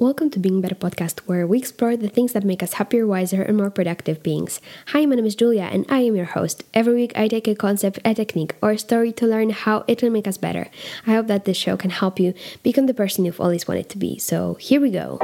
Welcome to Being Better podcast, where we explore the things that make us happier, wiser, and more productive beings. Hi, my name is Julia, and I am your host. Every week, I take a concept, a technique, or a story to learn how it will make us better. I hope that this show can help you become the person you've always wanted to be. So, here we go.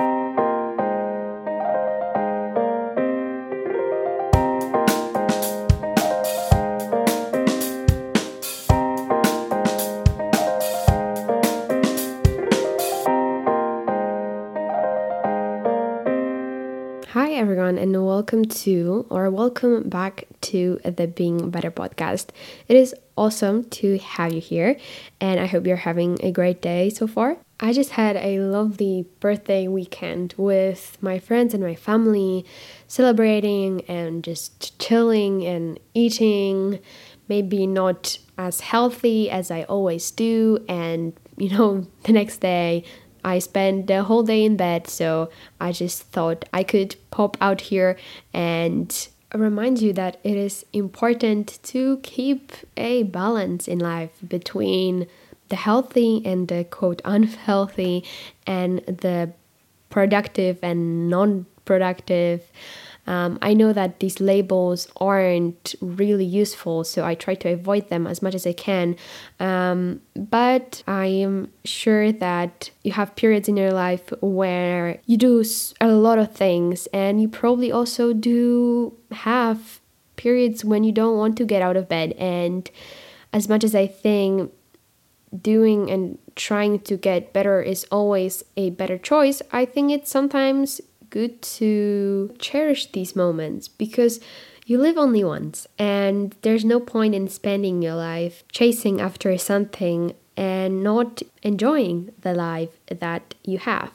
To or welcome back to the Being Better podcast. It is awesome to have you here, and I hope you're having a great day so far. I just had a lovely birthday weekend with my friends and my family, celebrating and just chilling and eating. Maybe not as healthy as I always do, and you know, the next day I spent the whole day in bed, so I just thought I could pop out here and remind you that it is important to keep a balance in life between the healthy and the quote unhealthy and the productive and non productive. Um, I know that these labels aren't really useful, so I try to avoid them as much as I can. Um, but I am sure that you have periods in your life where you do a lot of things, and you probably also do have periods when you don't want to get out of bed. And as much as I think doing and trying to get better is always a better choice, I think it's sometimes good to cherish these moments because you live only once and there's no point in spending your life chasing after something and not enjoying the life that you have.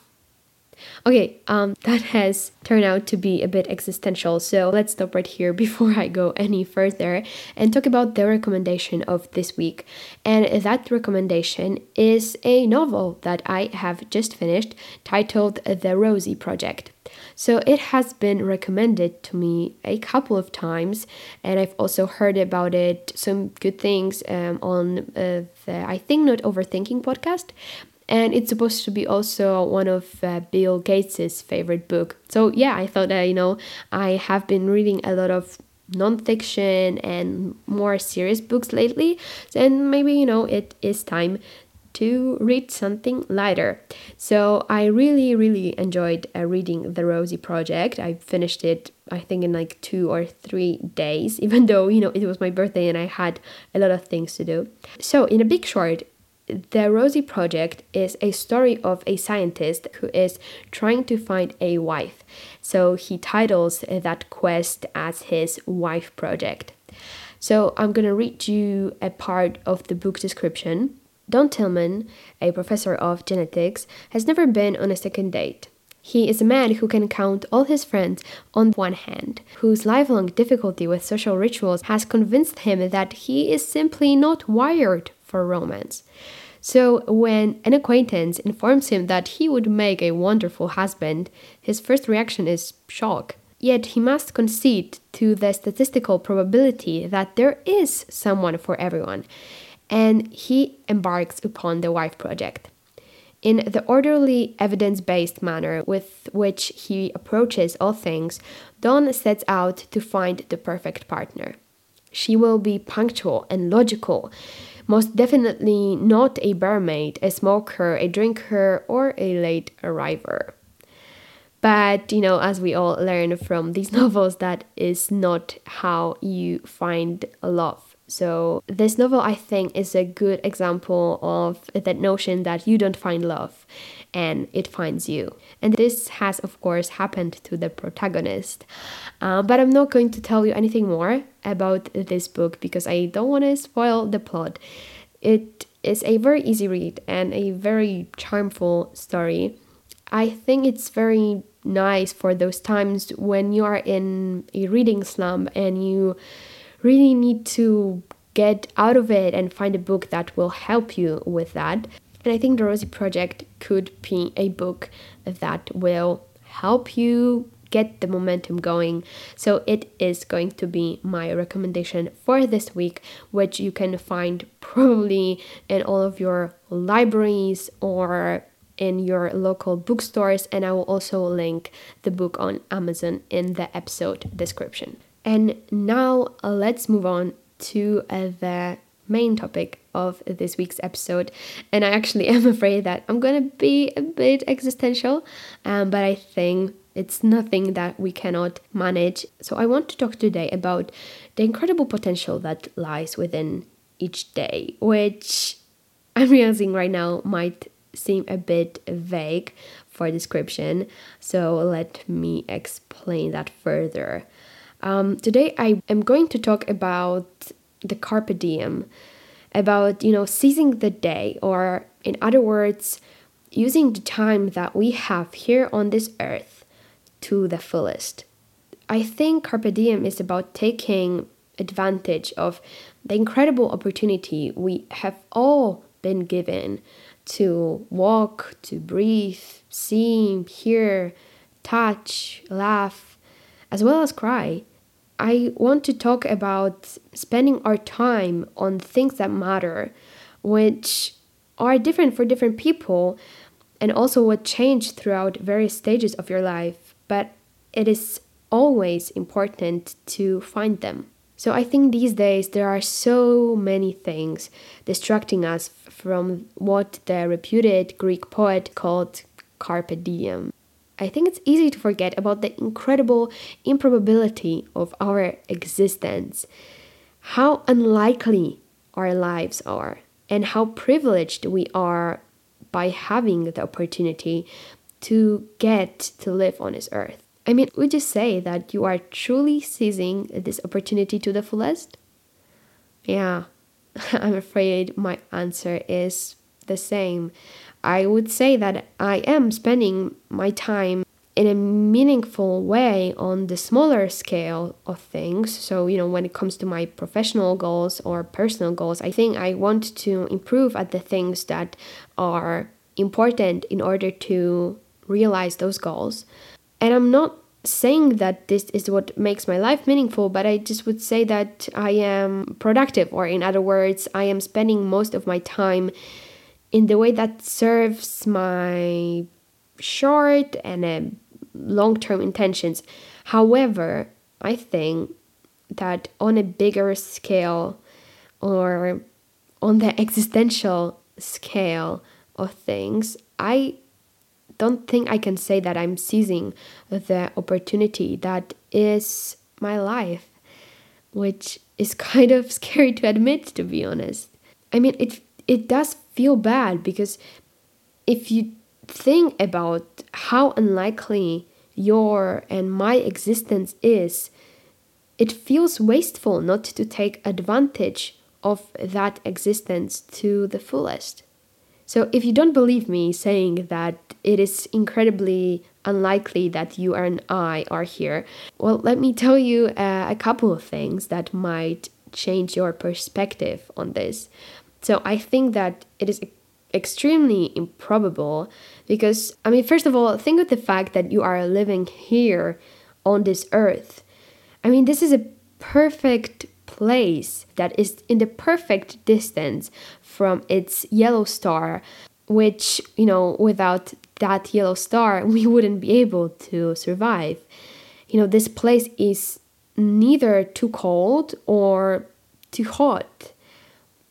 Okay, um, that has turned out to be a bit existential, so let's stop right here before I go any further and talk about the recommendation of this week. And that recommendation is a novel that I have just finished titled The Rosie Project. So it has been recommended to me a couple of times, and I've also heard about it, some good things um, on uh, the I Think Not Overthinking podcast and it's supposed to be also one of uh, Bill Gates's favorite book. So yeah, I thought that you know I have been reading a lot of nonfiction and more serious books lately, and maybe you know it is time to read something lighter. So I really, really enjoyed uh, reading The Rosie Project. I finished it, I think, in like two or three days, even though, you know, it was my birthday and I had a lot of things to do. So, in a big short, the Rosie Project is a story of a scientist who is trying to find a wife. So he titles that quest as his Wife Project. So I'm going to read you a part of the book description. Don Tillman, a professor of genetics, has never been on a second date. He is a man who can count all his friends on one hand, whose lifelong difficulty with social rituals has convinced him that he is simply not wired for romance. So, when an acquaintance informs him that he would make a wonderful husband, his first reaction is shock. Yet he must concede to the statistical probability that there is someone for everyone, and he embarks upon the wife project. In the orderly, evidence based manner with which he approaches all things, Don sets out to find the perfect partner. She will be punctual and logical, most definitely not a barmaid, a smoker, a drinker, or a late arriver. But, you know, as we all learn from these novels, that is not how you find love. So, this novel, I think, is a good example of that notion that you don't find love and it finds you. And this has, of course, happened to the protagonist. Uh, but I'm not going to tell you anything more about this book because I don't want to spoil the plot. It is a very easy read and a very charmful story. I think it's very nice for those times when you are in a reading slump and you really need to get out of it and find a book that will help you with that. And I think the Rosie Project could be a book that will help you get the momentum going. So it is going to be my recommendation for this week, which you can find probably in all of your libraries or in your local bookstores, and I will also link the book on Amazon in the episode description. And now uh, let's move on to uh, the main topic of this week's episode. And I actually am afraid that I'm gonna be a bit existential, um, but I think it's nothing that we cannot manage. So I want to talk today about the incredible potential that lies within each day, which I'm realizing right now might seem a bit vague for description. So let me explain that further. Um, today I am going to talk about the carpe diem, about you know seizing the day, or in other words, using the time that we have here on this earth to the fullest. I think carpe diem is about taking advantage of the incredible opportunity we have all been given to walk, to breathe, see, hear, touch, laugh, as well as cry. I want to talk about spending our time on things that matter, which are different for different people, and also what change throughout various stages of your life. But it is always important to find them. So I think these days there are so many things distracting us from what the reputed Greek poet called carpe diem. I think it's easy to forget about the incredible improbability of our existence, how unlikely our lives are, and how privileged we are by having the opportunity to get to live on this earth. I mean, would you say that you are truly seizing this opportunity to the fullest? Yeah, I'm afraid my answer is the same. I would say that I am spending my time in a meaningful way on the smaller scale of things. So, you know, when it comes to my professional goals or personal goals, I think I want to improve at the things that are important in order to realize those goals. And I'm not saying that this is what makes my life meaningful, but I just would say that I am productive, or in other words, I am spending most of my time in the way that serves my short and uh, long term intentions. However, I think that on a bigger scale or on the existential scale of things, I don't think I can say that I'm seizing the opportunity that is my life, which is kind of scary to admit, to be honest. I mean, it it does feel bad because if you think about how unlikely your and my existence is, it feels wasteful not to take advantage of that existence to the fullest. So, if you don't believe me saying that it is incredibly unlikely that you and I are here, well, let me tell you uh, a couple of things that might change your perspective on this. So, I think that it is extremely improbable because, I mean, first of all, think of the fact that you are living here on this earth. I mean, this is a perfect place that is in the perfect distance from its yellow star, which, you know, without that yellow star, we wouldn't be able to survive. You know, this place is neither too cold or too hot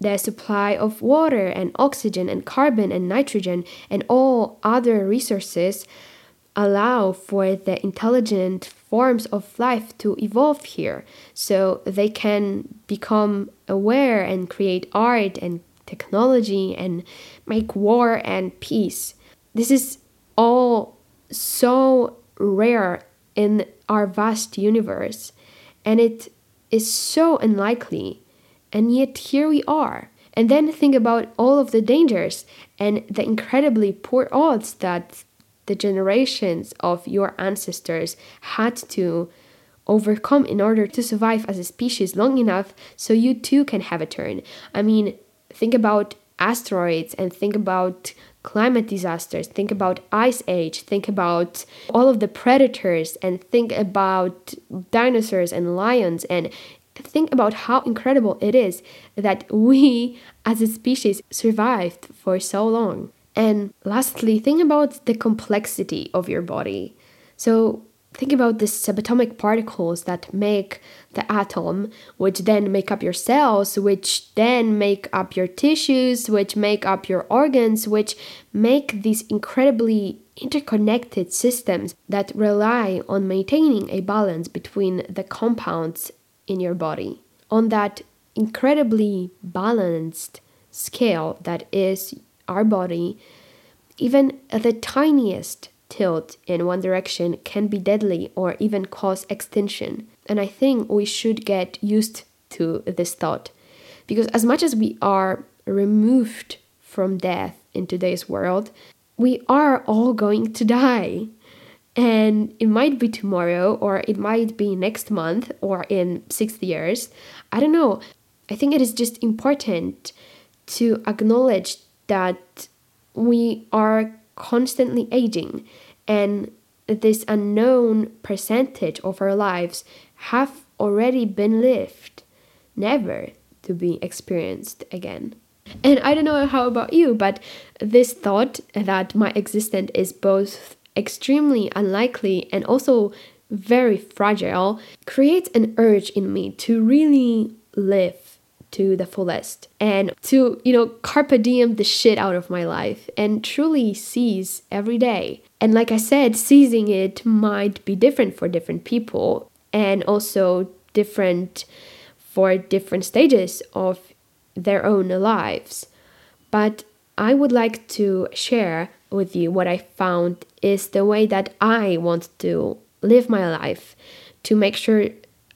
the supply of water and oxygen and carbon and nitrogen and all other resources allow for the intelligent forms of life to evolve here so they can become aware and create art and technology and make war and peace. This is all so rare in our vast universe and it is so unlikely and yet here we are. And then think about all of the dangers and the incredibly poor odds that the generations of your ancestors had to overcome in order to survive as a species long enough so you too can have a turn. I mean, think about asteroids and think about climate disasters, think about ice age, think about all of the predators and think about dinosaurs and lions and think about how incredible it is that we as a species survived for so long. And lastly, think about the complexity of your body. So think about the subatomic particles that make the atom, which then make up your cells, which then make up your tissues, which make up your organs, which make these incredibly interconnected systems that rely on maintaining a balance between the compounds in your body. On that incredibly balanced scale that is our body, even the tiniest tilt in one direction can be deadly or even cause extinction. And I think we should get used to this thought. Because as much as we are removed from death in today's world, we are all going to die. And it might be tomorrow, or it might be next month, or in six years. I don't know. I think it is just important to acknowledge that we are constantly aging and this unknown percentage of our lives have already been lived, never to be experienced again. And I don't know how about you, but this thought that my existence is both extremely unlikely and also very fragile creates an urge in me to really live to the fullest and to, you know, carpe diem the shit out of my life and truly seize every day. And like I said, seizing it might be different for different people and also different for different stages of their own lives. But I would like to share with you what I found is the way that I want to live my life to make sure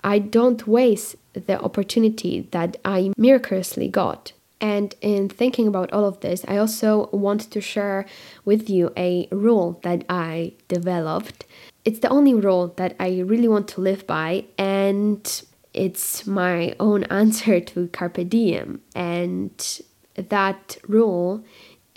I don't waste the opportunity that I miraculously got. And in thinking about all of this, I also want to share with you a rule that I developed. It's the only rule that I really want to live by, and it's my own answer to Carpe Diem. And that rule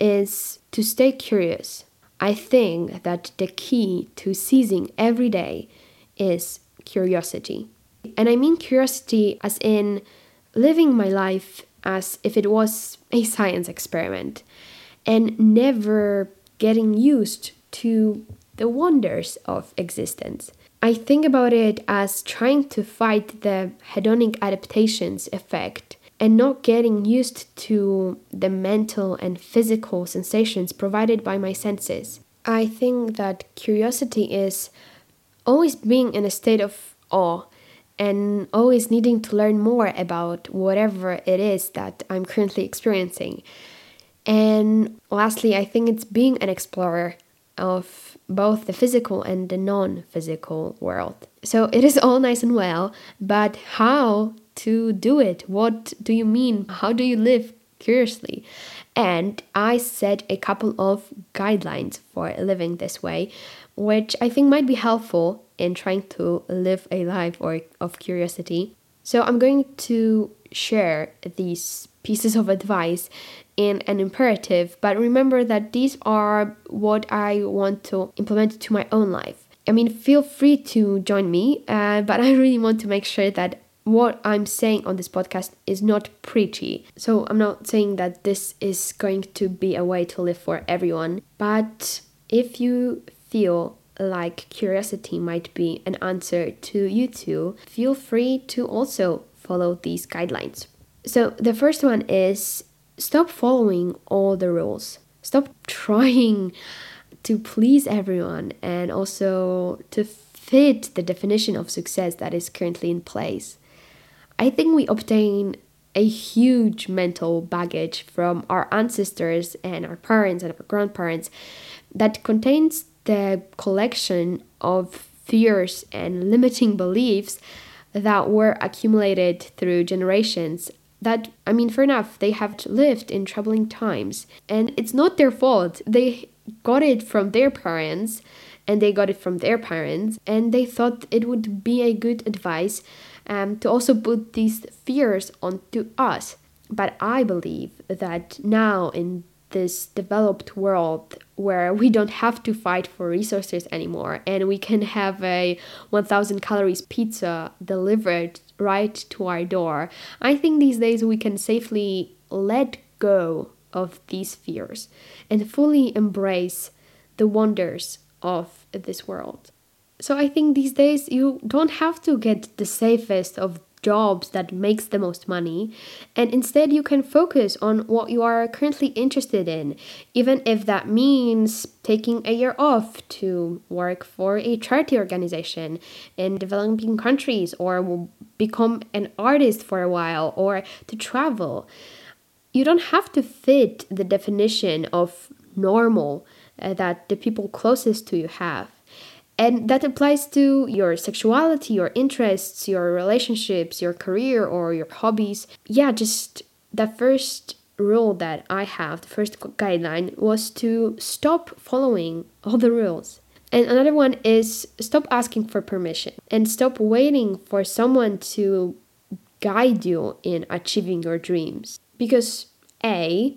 is to stay curious. I think that the key to seizing every day is curiosity. And I mean curiosity as in living my life as if it was a science experiment and never getting used to the wonders of existence. I think about it as trying to fight the hedonic adaptations effect and not getting used to the mental and physical sensations provided by my senses. I think that curiosity is always being in a state of awe and always needing to learn more about whatever it is that I'm currently experiencing. And lastly, I think it's being an explorer of both the physical and the non physical world. So it is all nice and well, but how to do it? What do you mean? How do you live curiously? And I set a couple of guidelines for living this way, which I think might be helpful in trying to live a life or of curiosity. So I'm going to share these pieces of advice in an imperative, but remember that these are what I want to implement to my own life. I mean, feel free to join me, uh, but I really want to make sure that what I'm saying on this podcast is not preachy. So I'm not saying that this is going to be a way to live for everyone, but if you feel like curiosity might be an answer to you too, feel free to also follow these guidelines. So, the first one is stop following all the rules. Stop trying to please everyone and also to fit the definition of success that is currently in place. I think we obtain a huge mental baggage from our ancestors and our parents and our grandparents that contains the collection of fears and limiting beliefs that were accumulated through generations that i mean fair enough they have lived in troubling times. And it's not their fault. They got it from their parents and they got it from their parents and they thought it would be a good advice um, to also put these fears onto us but i believe that now in this developed world where we don't have to fight for resources anymore and we can have a 1000 calories pizza delivered right to our door. I think these days we can safely let go of these fears and fully embrace the wonders of this world. So I think these days you don't have to get the safest of jobs that makes the most money. And instead you can focus on what you are currently interested in. Even if that means taking a year off to work for a charity organization in developing countries or become an artist for a while or to travel. You don't have to fit the definition of normal uh, that the people closest to you have and that applies to your sexuality, your interests, your relationships, your career, or your hobbies. Yeah, just the first rule that I have, the first guideline, was to stop following all the rules. And another one is stop asking for permission and stop waiting for someone to guide you in achieving your dreams. Because, A,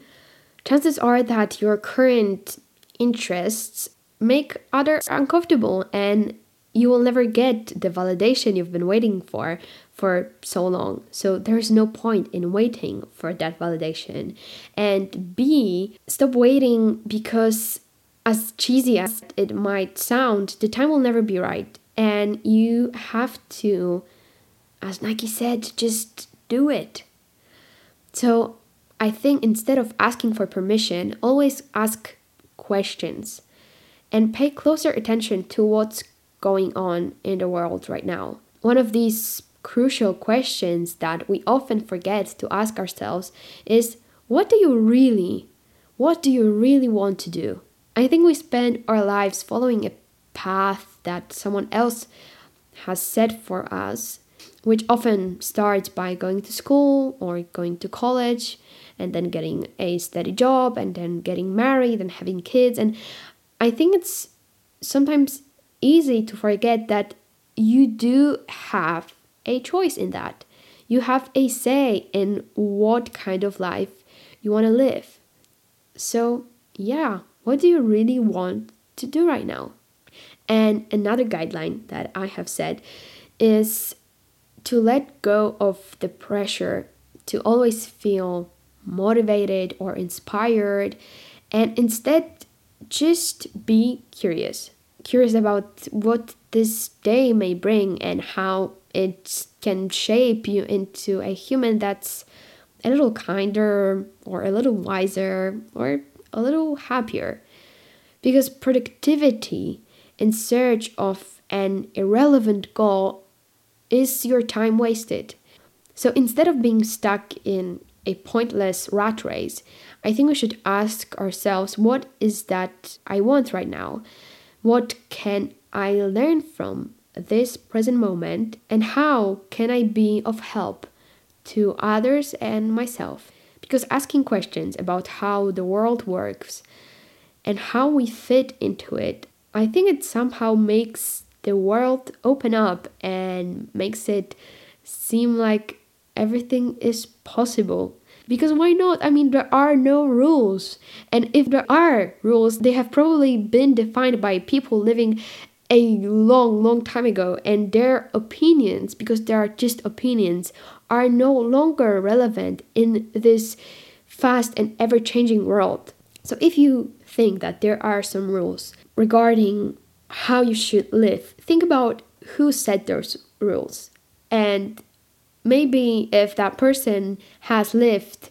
chances are that your current interests make others uncomfortable and you will never get the validation you've been waiting for for so long. So there's no point in waiting for that validation. And B, stop waiting because as cheesy as it might sound, the time will never be right. And you have to, as Nike said, just do it. So I think instead of asking for permission, always ask questions and pay closer attention to what's going on in the world right now. One of these crucial questions that we often forget to ask ourselves is what do you really what do you really want to do? I think we spend our lives following a path that someone else has set for us, which often starts by going to school or going to college and then getting a steady job and then getting married and having kids and I think it's sometimes easy to forget that you do have a choice in that. You have a say in what kind of life you want to live. So, yeah, what do you really want to do right now? And another guideline that I have said is to let go of the pressure to always feel motivated or inspired and instead just be curious. Curious about what this day may bring and how it can shape you into a human that's a little kinder or a little wiser or a little happier. Because productivity in search of an irrelevant goal is your time wasted. So instead of being stuck in a pointless rat race, I think we should ask ourselves what is that I want right now? What can I learn from this present moment? And how can I be of help to others and myself? Because asking questions about how the world works and how we fit into it, I think it somehow makes the world open up and makes it seem like everything is possible because why not? I mean, there are no rules. And if there are rules, they have probably been defined by people living a long, long time ago. And their opinions, because they are just opinions, are no longer relevant in this fast and ever changing world. So if you think that there are some rules regarding how you should live, think about who set those rules and maybe if that person has lived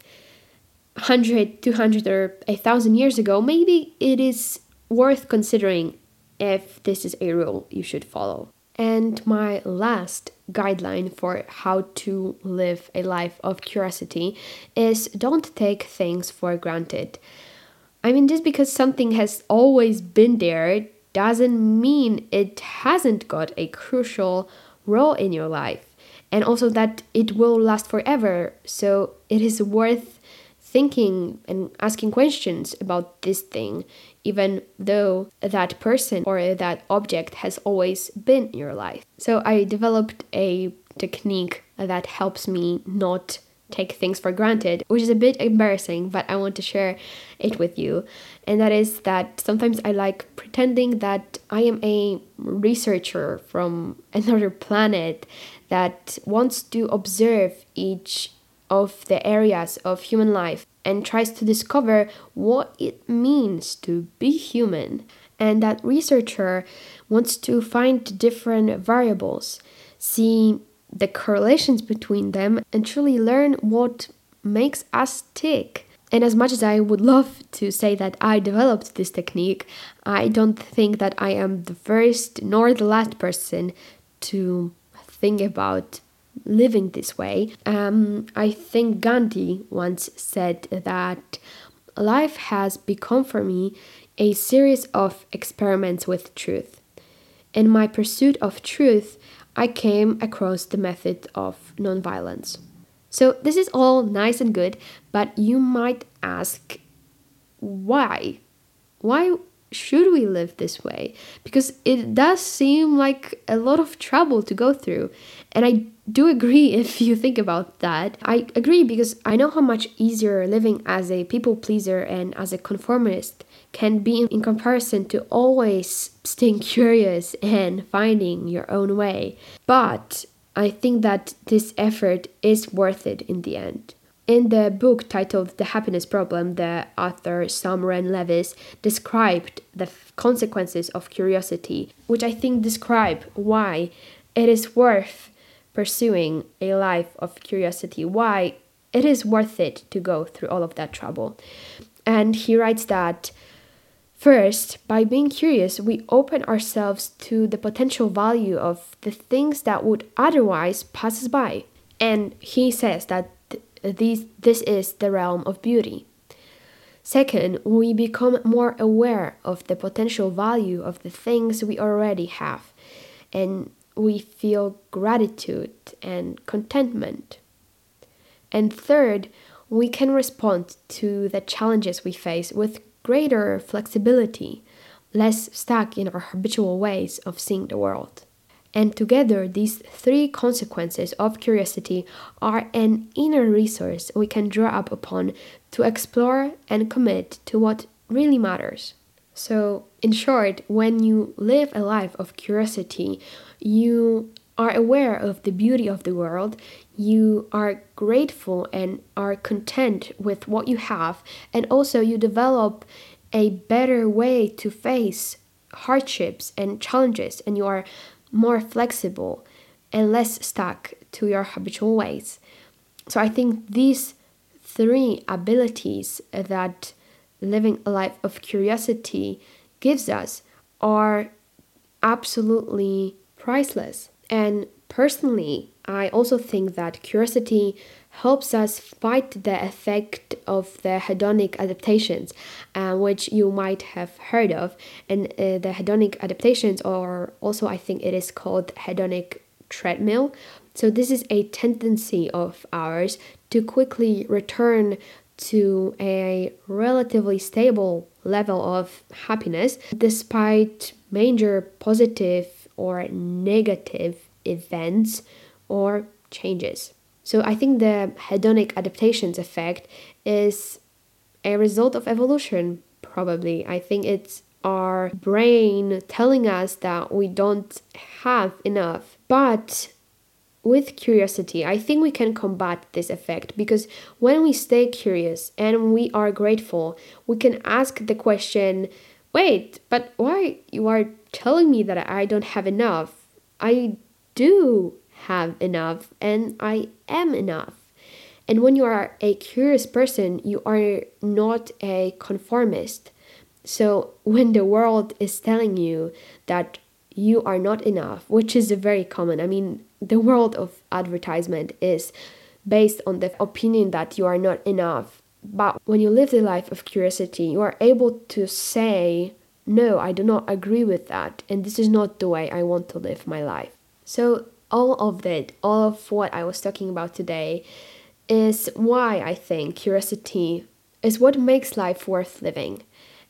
100 200 or a thousand years ago maybe it is worth considering if this is a rule you should follow. And my last guideline for how to live a life of curiosity is don't take things for granted. I mean just because something has always been there doesn't mean it hasn't got a crucial role in your life and also that it will last forever. So it is worth thinking and asking questions about this thing, even though that person or that object has always been in your life. So I developed a technique that helps me not take things for granted, which is a bit embarrassing, but I want to share it with you. And that is that sometimes I like pretending that I am a researcher from another planet that wants to observe each of the areas of human life and tries to discover what it means to be human. And that researcher wants to find different variables, see the correlations between them, and truly learn what makes us tick. And as much as I would love to say that I developed this technique, I don't think that I am the first nor the last person to think about living this way. Um, I think Gandhi once said that life has become for me a series of experiments with truth. In my pursuit of truth, I came across the method of nonviolence. So, this is all nice and good, but you might ask why? Why should we live this way? Because it does seem like a lot of trouble to go through. And I do agree if you think about that. I agree because I know how much easier living as a people pleaser and as a conformist can be in comparison to always staying curious and finding your own way. But I think that this effort is worth it in the end. In the book titled The Happiness Problem, the author Sam Wren-Lewis described the consequences of curiosity, which I think describe why it is worth pursuing a life of curiosity, why it is worth it to go through all of that trouble. And he writes that First, by being curious, we open ourselves to the potential value of the things that would otherwise pass us by. And he says that these, this is the realm of beauty. Second, we become more aware of the potential value of the things we already have, and we feel gratitude and contentment. And third, we can respond to the challenges we face with greater flexibility, less stuck in our habitual ways of seeing the world. And together, these three consequences of curiosity are an inner resource we can draw up upon to explore and commit to what really matters. So, in short, when you live a life of curiosity, you are aware of the beauty of the world, you are grateful and are content with what you have, and also you develop a better way to face hardships and challenges, and you are more flexible and less stuck to your habitual ways. So I think these three abilities that living a life of curiosity gives us are absolutely priceless. And personally, I also think that curiosity helps us fight the effect of the hedonic adaptations, uh, which you might have heard of. And uh, the hedonic adaptations, or also I think it is called hedonic treadmill. So, this is a tendency of ours to quickly return to a relatively stable level of happiness despite major positive or negative events or changes. So I think the hedonic adaptations effect is a result of evolution, probably. I think it's our brain telling us that we don't have enough. But with curiosity, I think we can combat this effect because when we stay curious and we are grateful, we can ask the question wait, but why you are telling me that I don't have enough? I do have enough and I am enough. And when you are a curious person, you are not a conformist. So when the world is telling you that you are not enough, which is very common, I mean, the world of advertisement is based on the opinion that you are not enough. But when you live the life of curiosity, you are able to say, No, I do not agree with that, and this is not the way I want to live my life. So all of that, all of what I was talking about today, is why I think curiosity is what makes life worth living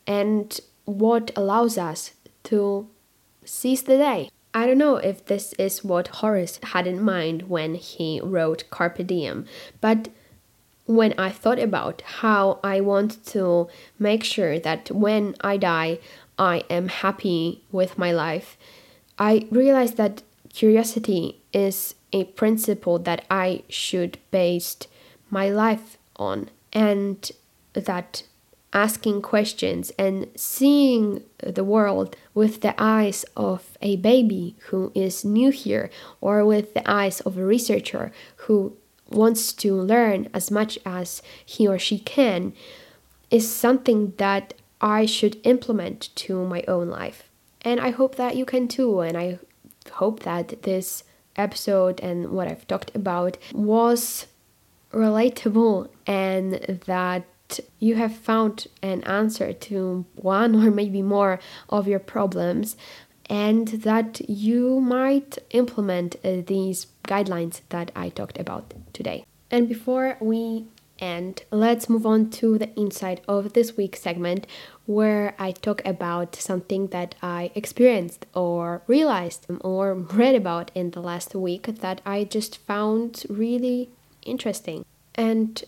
and what allows us to seize the day. I don't know if this is what Horace had in mind when he wrote Carpe Diem, but when I thought about how I want to make sure that when I die, I am happy with my life, I realized that curiosity is a principle that I should base my life on. And that asking questions and seeing the world with the eyes of a baby who is new here or with the eyes of a researcher who wants to learn as much as he or she can is something that I should implement to my own life. And I hope that you can too. And I hope that this episode and what I've talked about was relatable and that you have found an answer to one or maybe more of your problems and that you might implement uh, these guidelines that I talked about today. And before we end, let's move on to the inside of this week's segment where I talk about something that I experienced or realized or read about in the last week that I just found really interesting. And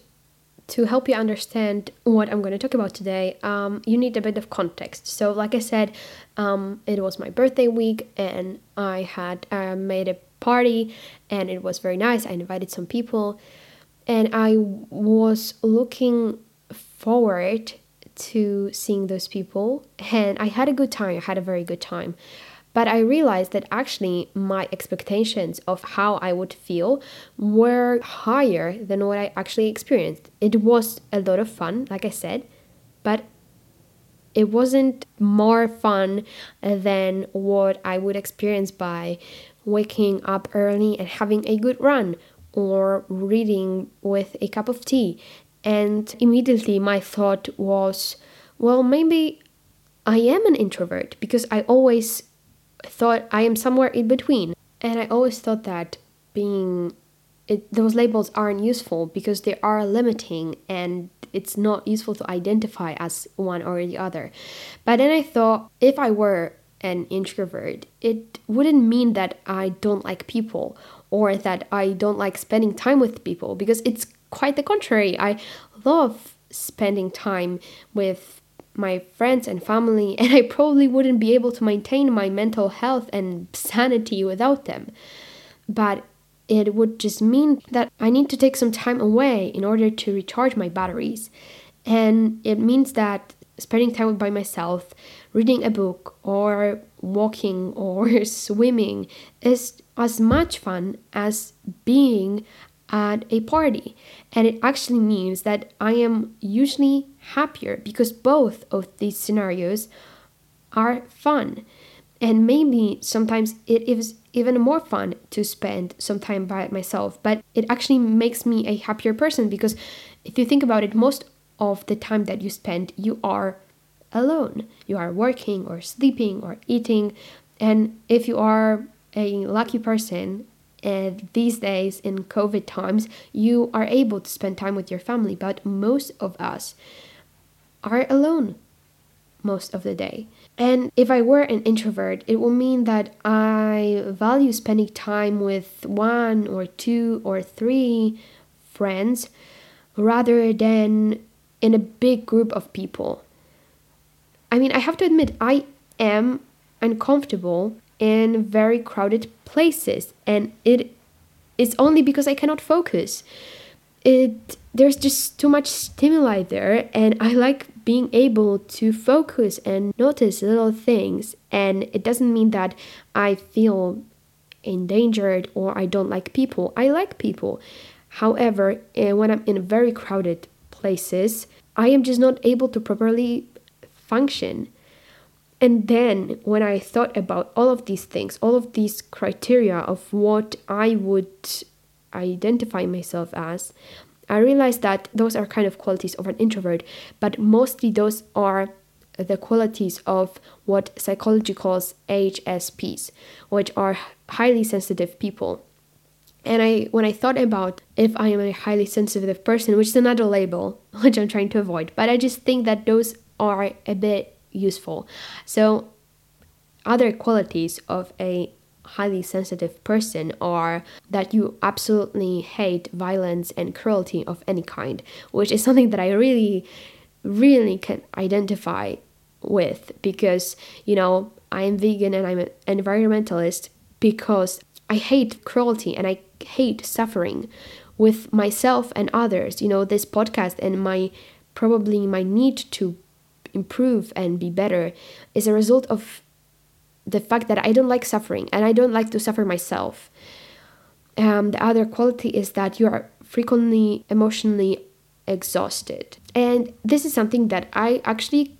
to help you understand what I'm going to talk about today, um, you need a bit of context. So, like I said, um, it was my birthday week, and I had uh, made a party, and it was very nice. I invited some people, and I was looking forward to seeing those people and I had a good time. I had a very good time. But I realized that actually my expectations of how I would feel were higher than what I actually experienced. It was a lot of fun, like I said, but it wasn't more fun than what I would experience by waking up early and having a good run or reading with a cup of tea and immediately my thought was, well, maybe I am an introvert because I always thought I am somewhere in between. And I always thought that being it, those labels aren't useful because they are limiting and it's not useful to identify as one or the other. But then I thought if I were an introvert, it wouldn't mean that I don't like people or that I don't like spending time with people because it's quite the contrary. I love spending time with my friends and family, and I probably wouldn't be able to maintain my mental health and sanity without them. But it would just mean that I need to take some time away in order to recharge my batteries. And it means that spending time by myself, reading a book, or walking or swimming is as much fun as being at a party. And it actually means that I am usually happier because both of these scenarios are fun. And maybe sometimes it is even more fun to spend some time by myself, but it actually makes me a happier person because if you think about it, most of the time that you spend, you are alone. You are working or sleeping or eating. And if you are a lucky person and these days in COVID times, you are able to spend time with your family, but most of us are alone most of the day. And if I were an introvert, it will mean that I value spending time with one or two or three friends rather than in a big group of people. I mean, I have to admit, I am uncomfortable in very crowded places and it is only because I cannot focus. It there's just too much stimuli there and I like being able to focus and notice little things and it doesn't mean that I feel endangered or I don't like people. I like people. However, eh, when I'm in very crowded places, I am just not able to properly function. And then when I thought about all of these things, all of these criteria of what I would identify myself as, I realized that those are kind of qualities of an introvert, but mostly those are the qualities of what psychology calls HSPs, which are highly sensitive people. And I when I thought about if I am a highly sensitive person, which is another label which I'm trying to avoid, but I just think that those are a bit useful. So, other qualities of a highly sensitive person are that you absolutely hate violence and cruelty of any kind, which is something that I really, really can identify with because, you know, I am vegan and I'm an environmentalist because I hate cruelty and I hate suffering with myself and others. You know, this podcast and my probably my need to improve and be better is a result of the fact that I don't like suffering and I don't like to suffer myself. Um, the other quality is that you are frequently emotionally exhausted. And this is something that I actually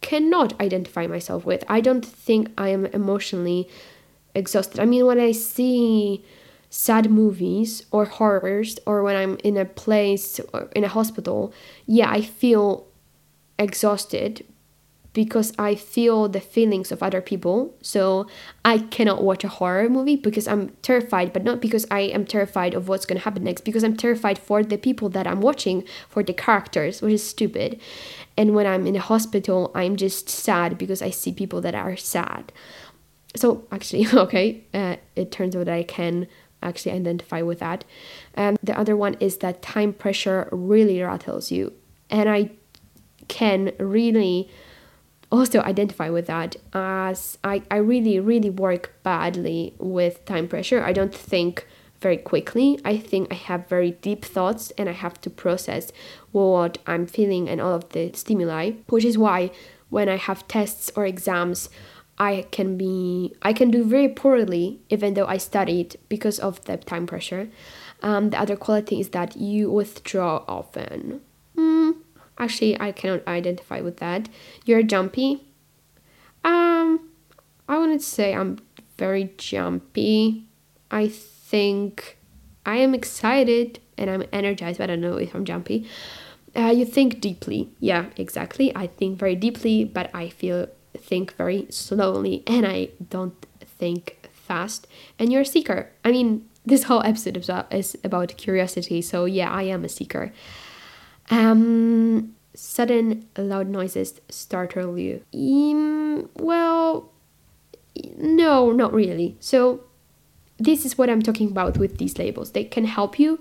cannot identify myself with. I don't think I am emotionally exhausted. I mean, when I see sad movies or horrors, or when I'm in a place or in a hospital, yeah, I feel exhausted because I feel the feelings of other people. So I cannot watch a horror movie because I'm terrified, but not because I am terrified of what's going to happen next, because I'm terrified for the people that I'm watching, for the characters, which is stupid. And when I'm in a hospital, I'm just sad because I see people that are sad. So actually, okay, uh, it turns out that I can actually identify with that. And the other one is that time pressure really rattles you. And I can really also identify with that as I, I really, really work badly with time pressure. I don't think very quickly. I think I have very deep thoughts and I have to process what I'm feeling and all of the stimuli, which is why when I have tests or exams, I can be I can do very poorly even though I studied because of the time pressure. Um, the other quality is that you withdraw often. Mm, Actually, I cannot identify with that. You're jumpy. Um, I wouldn't say I'm very jumpy. I think I am excited and I'm energized, but I don't know if I'm jumpy. Uh, you think deeply. Yeah, exactly. I think very deeply, but I feel think very slowly and I don't think fast. And you're a seeker. I mean, this whole episode is about curiosity, so yeah, I am a seeker. Um, sudden loud noises startle you? Um, well, no, not really. So, this is what I'm talking about with these labels. They can help you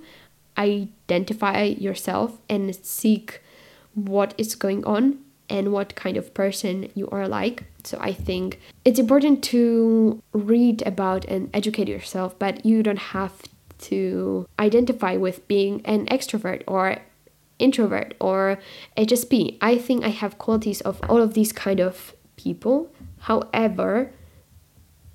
identify yourself and seek what is going on and what kind of person you are like. So I think it's important to read about and educate yourself, but you don't have to identify with being an extrovert or introvert or HSP. I think I have qualities of all of these kind of people. However,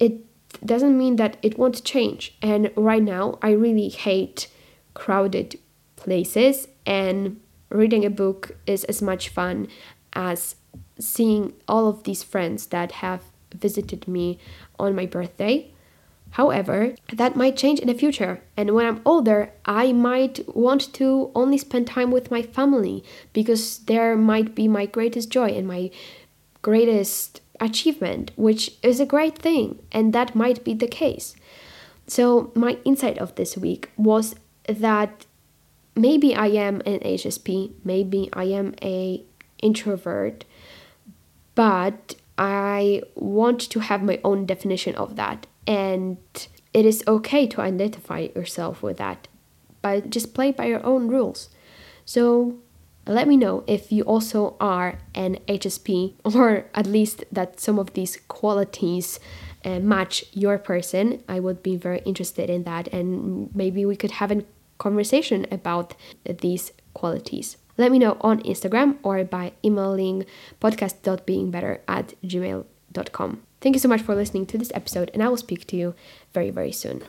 it doesn't mean that it won't change. And right now, I really hate crowded places, and reading a book is as much fun as seeing all of these friends that have visited me on my birthday. However, that might change in the future, and when I'm older, I might want to only spend time with my family because there might be my greatest joy and my greatest achievement, which is a great thing, and that might be the case. So, my insight of this week was that maybe I am an HSP, maybe I am a introvert, but I want to have my own definition of that and it is okay to identify yourself with that, but just play by your own rules. So let me know if you also are an HSP, or at least that some of these qualities uh, match your person. I would be very interested in that, and maybe we could have a conversation about these qualities. Let me know on Instagram or by emailing podcast.beingbetter at gmail.com. Thank you so much for listening to this episode, and I will speak to you very, very soon.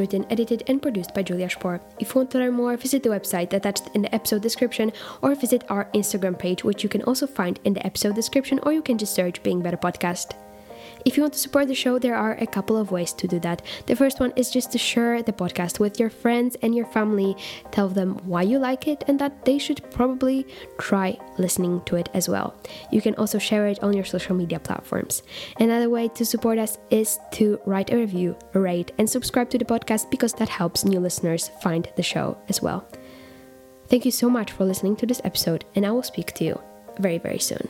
Written, edited, and produced by Julia Spohr. If you want to learn more, visit the website attached in the episode description or visit our Instagram page, which you can also find in the episode description, or you can just search Being Better Podcast. If you want to support the show, there are a couple of ways to do that. The first one is just to share the podcast with your friends and your family. Tell them why you like it and that they should probably try listening to it as well. You can also share it on your social media platforms. Another way to support us is to write a review, rate, and subscribe to the podcast because that helps new listeners find the show as well. Thank you so much for listening to this episode, and I will speak to you very, very soon.